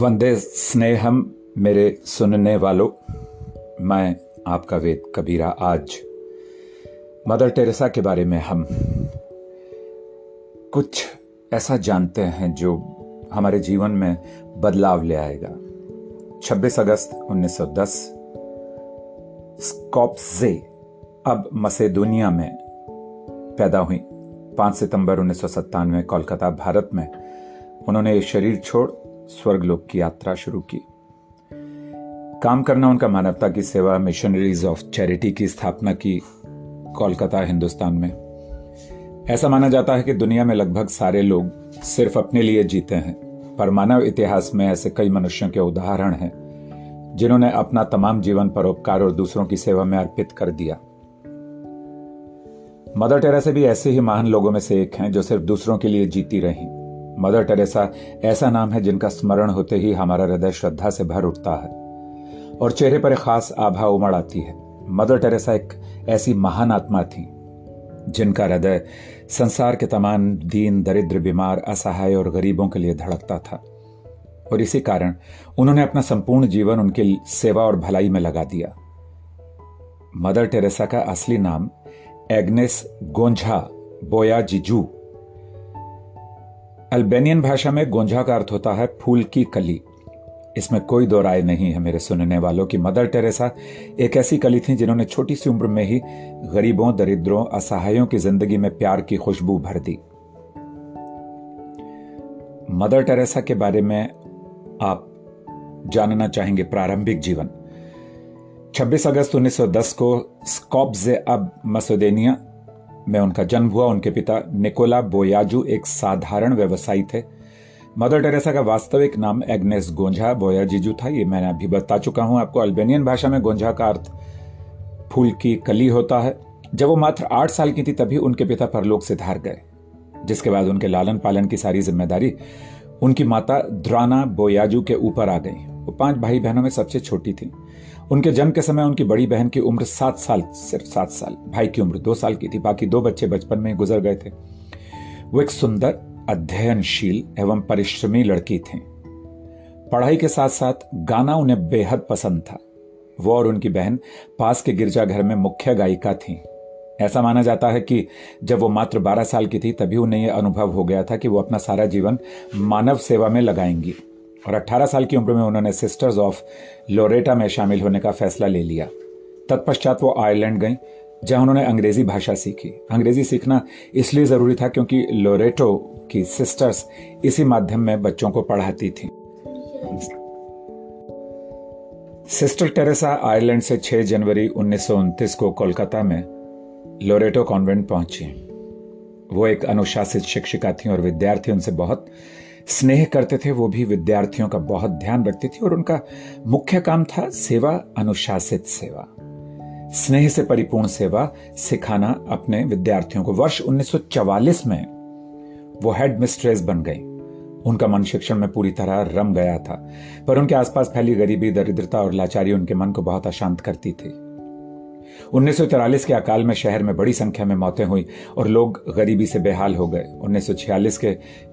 वंदे स्नेहम मेरे सुनने वालों, मैं आपका वेद कबीरा आज। मदर टेरेसा के बारे में हम कुछ ऐसा जानते हैं जो हमारे जीवन में बदलाव ले आएगा। 26 अगस्त 1910 स्कॉप्जे अब मसेदोनिया में पैदा हुई। 5 सितंबर उन्नीस सौ सत्तानवे, कोलकाता, भारत में उन्होंने शरीर छोड़ स्वर्गलोक की यात्रा शुरू की। काम करना उनका मानवता की सेवा मिशनरीज ऑफ़ चैरिटी की स्थापना की कोलकाता, हिंदुस्तान में। ऐसा माना जाता है कि दुनिया में लगभग सारे लोग सिर्फ़ अपने लिए जीते हैं। पर मानव इतिहास में ऐसे कई मनुष्यों के उदाहरण हैं, जिन्होंने अपना तमाम जीवन परोपकार और दूसरों की सेवा में अर्पित कर दिया। मदर टेरेसा भी ऐसे ही महान लोगों में से एक हैं जो सिर्फ़ दूसरों के लिए जीती रही। मदर टेरेसा ऐसा नाम है जिनका स्मरण होते ही हमारा हृदय श्रद्धा से भर उठता है और चेहरे पर खास आभा उमड़ आती है। मदर टेरेसा एक ऐसी महान आत्मा थी, जिनका हृदय संसार के तमाम दीन, दरिद्र, बीमार, असहाय और गरीबों के लिए धड़कता था। और इसी कारण उन्होंने अपना संपूर्ण जीवन उनकी सेवा और भलाई में लगा दिया। मदर टेरेसा का असली नाम एग्नेस गोंझा बोया जिजू अल्बेनियन भाषा में गोंझा का अर्थ होता है फूल की कली। इसमें कोई दो राय नहीं है मेरे सुनने वालों की। मदर टेरेसा एक ऐसी कली थी जिन्होंने छोटी सी उम्र में ही गरीबों, दरिद्रों, असहायों की ज़िंदगी में प्यार की खुशबू भर दी। मदर टेरेसा के बारे में आप जानना चाहेंगे प्रारंभिक जीवन। 26 अगस्त 1910 को स्कॉप्स अब मसोदेनिया में उनका जन्म हुआ। उनके पिता निकोला बोयाजू एक साधारण व्यवसायी थे। मदर टेरेसा का वास्तविक नाम एग्नेस गोंझा बोयाजीजू था। ये मैंने अभी बता चुका हूँ। आपको अल्बेनियन भाषा में गोंझा का अर्थ फूल की कली होता है। जब वो मात्र आठ साल की थी, तभी उनके पिता परलोक से धार गए, जिसके बाद उनके लालन पालन की सारी ज़िम्मेदारी उनकी माता द्राना बोयाजू के ऊपर आ गई। वो पाँच भाई बहनों में सबसे छोटी थी। उनके जन्म के समय उनकी बड़ी बहन की उम्र सात साल, सिर्फ़ सात साल, भाई की उम्र दो साल की थी, बाकी दो बच्चे बचपन में गुजर गए थे। वो एक सुंदर, अध्ययनशील एवं परिश्रमी लड़की थी। पढ़ाई के साथ साथ गाना उन्हें बेहद पसंद था। वो और उनकी बहन पास के गिरजाघर में मुख्य गायिका थी। ऐसा माना जाता है कि जब वो मात्र 12 साल की थी, तभी उन्हें यह अनुभव हो गया था कि वो अपना सारा जीवन मानव सेवा में लगाएँगी। और 18 साल की उम्र में उन्होंने सिस्टर्स ऑफ़ लोरेटा में शामिल होने का फैसला ले लिया। तत्पश्चात वो आयरलैंड गई, जहाँ उन्होंने अंग्रेज़ी भाषा सीखी। अंग्रेज़ी सीखना इसलिए ज़रूरी था क्योंकि लोरेटो की सिस्टर्स इसी माध्यम में बच्चों को पढ़ाती थी। सिस्टर टेरेसा आयरलैंड से 6 जनवरी उन्नीस सौ उनतीस को कोलकाता में लोरेटो कॉन्वेंट पहुँची। वो एक अनुशासित शिक्षिका थी और विद्यार्थी उनसे बहुत स्नेह करते थे, वो भी विद्यार्थियों का बहुत ध्यान रखती थी और उनका मुख्य काम था सेवा, अनुशासित सेवा। स्नेह से परिपूर्ण सेवा सिखाना अपने विद्यार्थियों को। वर्ष 1944 में वो हेड मिस्ट्रेस बन गई। उनका मन शिक्षण में पूरी तरह रम गया था, पर उनके आसपास फैली गरीबी, दरिद्रता और लाचारी उनके मन को बहुत अशांत करती थी। उन्नीस के अकाल में शहर में बड़ी संख्या में मौतें हुई और लोग गरीबी से बेहाल हो गए। 1946 के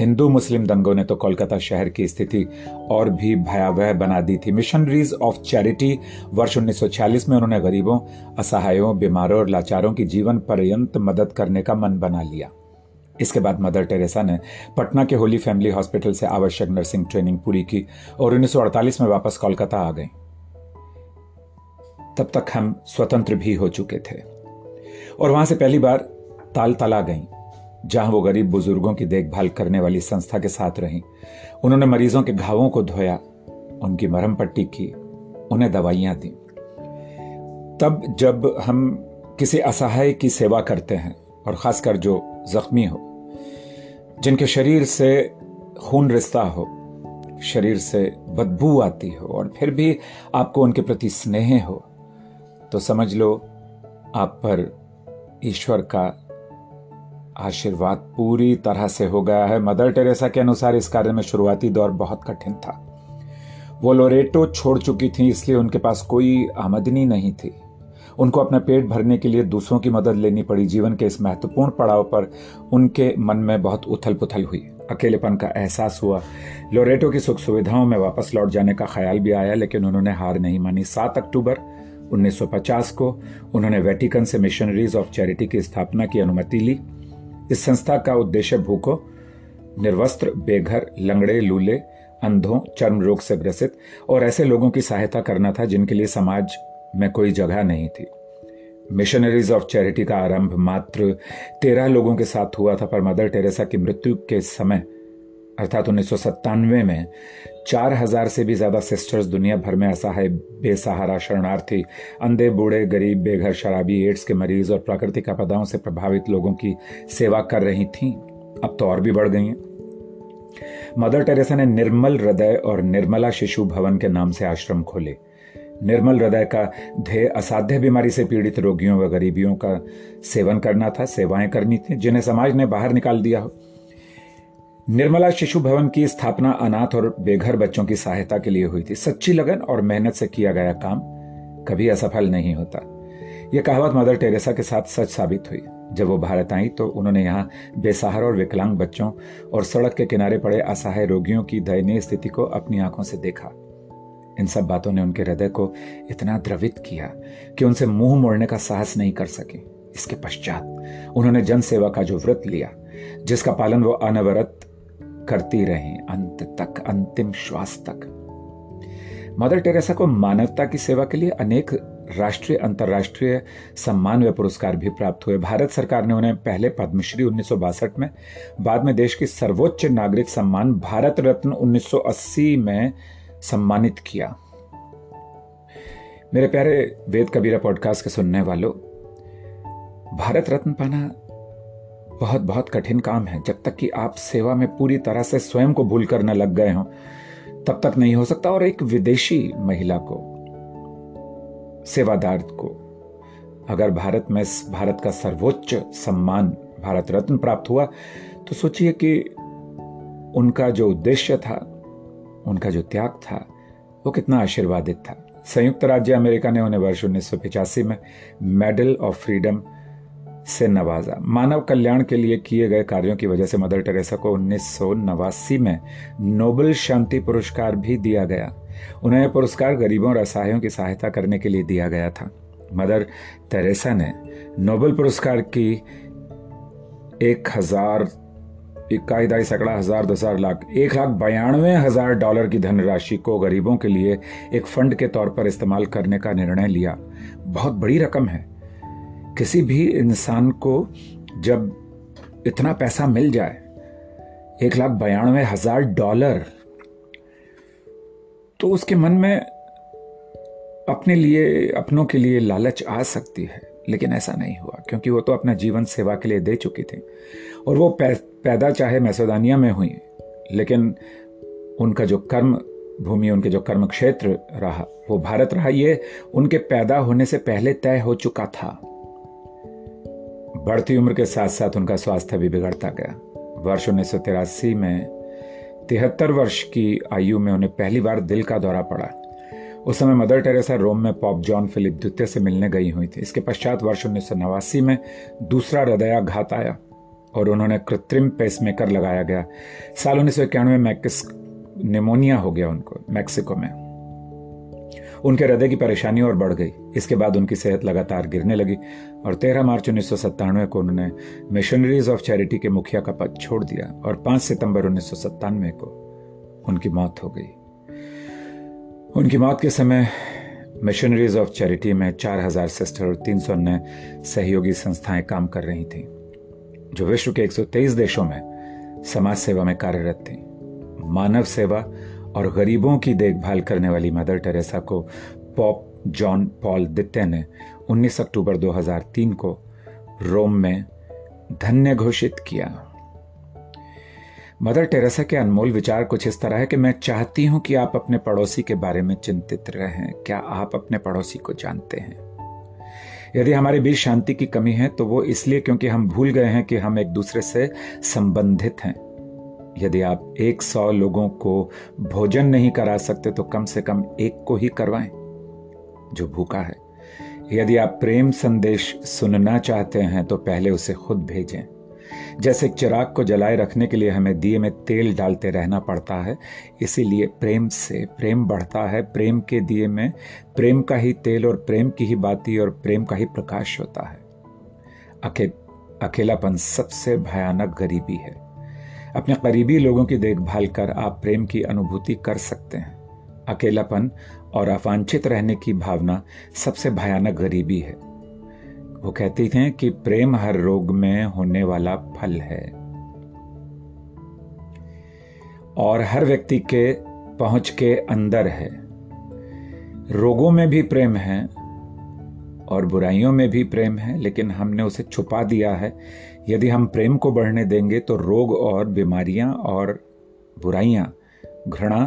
हिंदू मुस्लिम दंगों ने तो कोलकाता शहर की स्थिति और भी भयावह बना दी थी। मिशनरीज ऑफ़ चैरिटी वर्ष 1946 में उन्होंने गरीबों, असहायों, बीमारों और लाचारों की जीवन पर्यंत मदद करने का मन बना लिया। इसके बाद मदर टेरेसा ने पटना के होली फैमिली हॉस्पिटल से आवश्यक नर्सिंग ट्रेनिंग पूरी की और 1948 में वापस कोलकाता आ गई। तब तक हम स्वतंत्र भी हो चुके थे। और वहाँ से पहली बार ताल तला गई, जहाँ वो गरीब बुज़ुर्गों की देखभाल करने वाली संस्था के साथ रही। उन्होंने मरीजों के घावों को धोया, उनकी मरहम पट्टी की, उन्हें दवाइयाँ दी। तब जब हम किसी असहाय की सेवा करते हैं, और खासकर जो जख्मी हो, जिनके शरीर से खून रिश्ता हो, शरीर से बदबू आती हो, और फिर भी आपको उनके प्रति स्नेह हो तो समझ लो, आप पर ईश्वर का आशीर्वाद पूरी तरह से हो गया है। मदर टेरेसा के अनुसार इस कार्य में शुरुआती दौर बहुत कठिन था। वो लोरेटो छोड़ चुकी थी, इसलिए उनके पास कोई आमदनी नहीं थी। उनको अपना पेट भरने के लिए दूसरों की मदद लेनी पड़ी। जीवन के इस महत्वपूर्ण पड़ाव पर उनके मन में बहुत उथल पुथल हुई। अकेलेपन का एहसास हुआ। लोरेटो की सुख सुविधाओं में वापस लौट जाने का ख्याल भी आया, लेकिन उन्होंने हार नहीं मानी। सात अक्टूबर 1950 को उन्होंने वेटिकन से मिशनरीज ऑफ़ चैरिटी की स्थापना की अनुमति ली। इस संस्था का उद्देश्य भूखों, निर्वस्त्र, बेघर, लंगड़े, लूले, अंधों, चर्म रोग से ग्रसित और ऐसे लोगों की सहायता करना था जिनके लिए समाज में कोई जगह नहीं थी। मिशनरीज ऑफ़ चैरिटी का आरंभ मात्र तेरह लोगों के साथ हुआ था, पर मदर टेरेसा की मृत्यु के समय, अर्थात उन्नीस सौ सत्तानवे में चार हज़ार से भी ज़्यादा सिस्टर्स दुनिया भर में असहाय बेसहारा, शरणार्थी, अंधे, बूढ़े, गरीब, बेघर, शराबी, एड्स के मरीज़ और प्राकृतिक आपदाओं से प्रभावित लोगों की सेवा कर रही थीं। अब तो और भी बढ़ गई हैं। मदर टेरेसा ने निर्मल हृदय और निर्मला शिशु भवन के नाम से आश्रम खोले। निर्मल हृदय का ध्येय असाध्य बीमारी से पीड़ित रोगियों व गरीबियों का सेवन करना था, सेवाएँ करनी थी, जिन्हें समाज ने बाहर निकाल दिया हो। निर्मला शिशु भवन की स्थापना अनाथ और बेघर बच्चों की सहायता के लिए हुई थी। सच्ची लगन और मेहनत से किया गया काम कभी असफल नहीं होता। यह कहावत मदर टेरेसा के साथ सच साबित हुई। जब वो भारत आई तो उन्होंने यहाँ बेसहारा और विकलांग बच्चों और सड़क के किनारे पड़े असहाय रोगियों की दयनीय स्थिति को अपनी आँखों से देखा। इन सब बातों ने उनके हृदय को इतना द्रवित किया कि उनसे मुँह मोड़ने का साहस नहीं कर सके। इसके पश्चात उन्होंने जन सेवा का जो व्रत लिया, जिसका पालन वो अनवरत करती रही, अंत तक, अंतिम श्वास तक। मदर टेरेसा को मानवता की सेवा के लिए अनेक राष्ट्रीय, अंतर्राष्ट्रीय सम्मान व पुरस्कार भी प्राप्त हुए। भारत सरकार ने उन्हें पहले पद्मश्री उन्नीस सौ बासठ में, बाद में देश की सर्वोच्च नागरिक सम्मान, भारत रत्न 1980 में सम्मानित किया। मेरे प्यारे वेद कबीरा पॉडकास्ट के सुनने वालों, भारत रत्न पाना बहुत बहुत कठिन काम है। जब तक कि आप सेवा में पूरी तरह से स्वयं को भूल कर न लग गए हो, तब तक नहीं हो सकता। और एक विदेशी महिला को, सेवादार को, अगर भारत में, भारत का सर्वोच्च सम्मान, भारत रत्न प्राप्त हुआ तो सोचिए कि उनका जो उद्देश्य था, उनका जो त्याग था, वो कितना आशीर्वादित था। संयुक्त राज्य अमेरिका ने उन्हें वर्ष उन्नीस में मेडल ऑफ़ फ्रीडम से नवाजा। मानव कल्याण के लिए किए गए कार्यों की वजह से मदर टेरेसा को उन्नीस सौ नवासी में नोबेल शांति पुरस्कार भी दिया गया। उन्हें यह पुरस्कार गरीबों और असहायों की सहायता करने के लिए दिया गया था। मदर टेरेसा ने नोबेल पुरस्कार की एक हज़ार इक्का दाई सैकड़ा हज़ार दस हज़ार लाख, एक लाख बयानवे हज़ार डॉलर की धनराशि को गरीबों के लिए एक फंड के तौर पर इस्तेमाल करने का निर्णय लिया। बहुत बड़ी रकम है। किसी भी इंसान को जब इतना पैसा मिल जाए, एक लाख बयानवे हज़ार डॉलर तो उसके मन में अपने लिए, अपनों के लिए लालच आ सकती है। लेकिन ऐसा नहीं हुआ, क्योंकि वो तो अपना जीवन सेवा के लिए दे चुकी थी। और वो पैदा चाहे मैसोदानिया में हुई, लेकिन उनका जो कर्म भूमि, उनके जो कर्म क्षेत्र रहा, वो भारत रहा, ये उनके पैदा होने से पहले तय हो चुका था। बढ़ती उम्र के साथ साथ उनका स्वास्थ्य भी बिगड़ता गया। वर्ष उन्नीस सौ तिरासी में तिहत्तर वर्ष की आयु में उन्हें पहली बार दिल का दौरा पड़ा। उस समय मदर टेरेसा रोम में पॉप जॉन फिलिप द्वितीय से मिलने गई हुई थी। इसके पश्चात वर्ष उन्नीस सौ नवासी में दूसरा हृदयाघात आया और उन्होंने कृत्रिम पेसमेकर लगाया गया। साल उन्नीस सौ इक्यानवे मैकिस निमोनिया हो गया उनको, मैक्सिको में। उनके हृदय की परेशानी और बढ़ गई। इसके बाद उनकी सेहत लगातार गिरने लगी और 13 मार्च उन्नीस को उन्होंने मिशनरीज ऑफ़ चैरिटी के मुखिया का पद छोड़ दिया और 5 सितंबर उन्नीस को उनकी मौत हो गई। उनकी मौत के समय मिशनरीज ऑफ़ चैरिटी में 4000 सिस्टर और 300 अन्य सहयोगी संस्थाएँ काम कर रही थीं, जो विश्व के 123 देशों में समाज सेवा में कार्यरत थी। मानव सेवा और गरीबों की देखभाल करने वाली मदर टेरेसा को पॉप जॉन पॉल द्वितीय ने 19 अक्टूबर 2003 को रोम में धन्य घोषित किया। मदर टेरेसा के अनमोल विचार कुछ इस तरह है कि मैं चाहती हूँ कि आप अपने पड़ोसी के बारे में चिंतित रहें। क्या आप अपने पड़ोसी को जानते हैं? यदि हमारे बीच शांति की कमी है तो वो इसलिए क्योंकि हम भूल गए हैं कि हम एक दूसरे से संबंधित हैं। यदि आप एक सौ लोगों को भोजन नहीं करा सकते तो कम से कम एक को ही करवाएँ, जो भूखा है। यदि आप प्रेम संदेश सुनना चाहते हैं तो पहले उसे खुद भेजें। जैसे चिराग को जलाए रखने के लिए हमें दिए में तेल डालते रहना पड़ता है, इसीलिए प्रेम से प्रेम बढ़ता है। प्रेम के दिए में प्रेम का ही तेल और प्रेम की ही बाती और प्रेम का ही प्रकाश होता है। अके अकेलापन सबसे भयानक गरीबी है। अपने करीबी लोगों की देखभाल कर आप प्रेम की अनुभूति कर सकते हैं। अकेलापन और अवांछित रहने की भावना सबसे भयानक गरीबी है। वो कहती थी कि प्रेम हर रोग में होने वाला फल है। और हर व्यक्ति के पहुँच के अंदर है। रोगों में भी प्रेम है और बुराइयों में भी प्रेम है, लेकिन हमने उसे छुपा दिया है। यदि हम प्रेम को बढ़ने देंगे तो रोग और बीमारियाँ और बुराइयाँ, घृणा,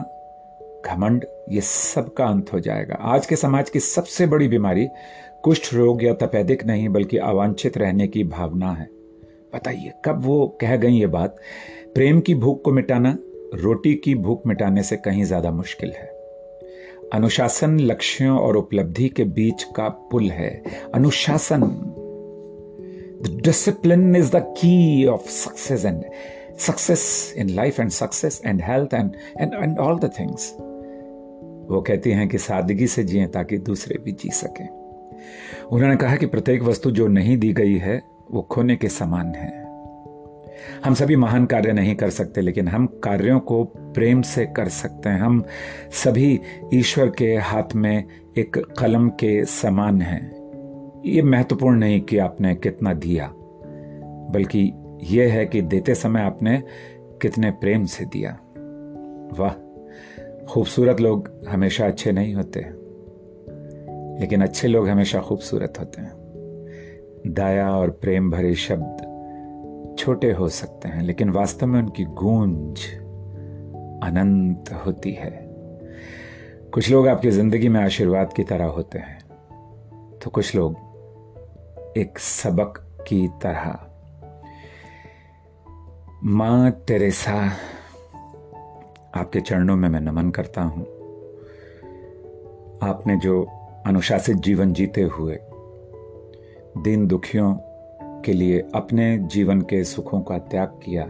घमंड, ये सब का अंत हो जाएगा। आज के समाज की सबसे बड़ी बीमारी कुष्ठ रोग या तपेदिक नहीं, बल्कि अवांछित रहने की भावना है। बताइए, कब वो कह गई ये बात? प्रेम की भूख को मिटाना, रोटी की भूख मिटाने से कहीं ज़्यादा मुश्किल है। अनुशासन लक्ष्यों और उपलब्धि के बीच का पुल है। अनुशासन। The discipline is the key of success and success in life and success and health and and and all the things वो कहती हैं कि सादगी से जिए ताकि दूसरे भी जी सकें। उन्होंने कहा कि प्रत्येक वस्तु जो नहीं दी गई है, वो खोने के समान है। हम सभी महान कार्य नहीं कर सकते, लेकिन हम कार्यों को प्रेम से कर सकते हैं। हम सभी ईश्वर के हाथ में एक कलम के समान हैं। ये महत्वपूर्ण नहीं कि आपने कितना दिया, बल्कि यह है कि देते समय आपने कितने प्रेम से दिया। वाह! खूबसूरत लोग हमेशा अच्छे नहीं होते, लेकिन अच्छे लोग हमेशा खूबसूरत होते हैं। दया और प्रेम भरे शब्द छोटे हो सकते हैं, लेकिन वास्तव में उनकी गूंज अनंत होती है। कुछ लोग आपकी ज़िंदगी में आशीर्वाद की तरह होते हैं तो कुछ लोग एक सबक की तरह। माँ टेरेसा, आपके चरणों में मैं नमन करता हूँ। आपने जो अनुशासित जीवन जीते हुए दिन दुखियों के लिए अपने जीवन के सुखों का त्याग किया।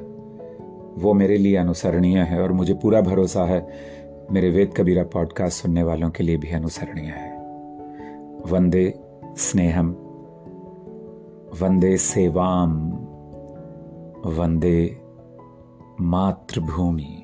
वो मेरे लिए अनुसरणीय है और मुझे पूरा भरोसा है। मेरे वेद कबीरा पॉडकास्ट सुनने वालों के लिए भी अनुसरणीय है। वंदे स्नेहम, वंदे सेवाम, वंदे मातृभूमि।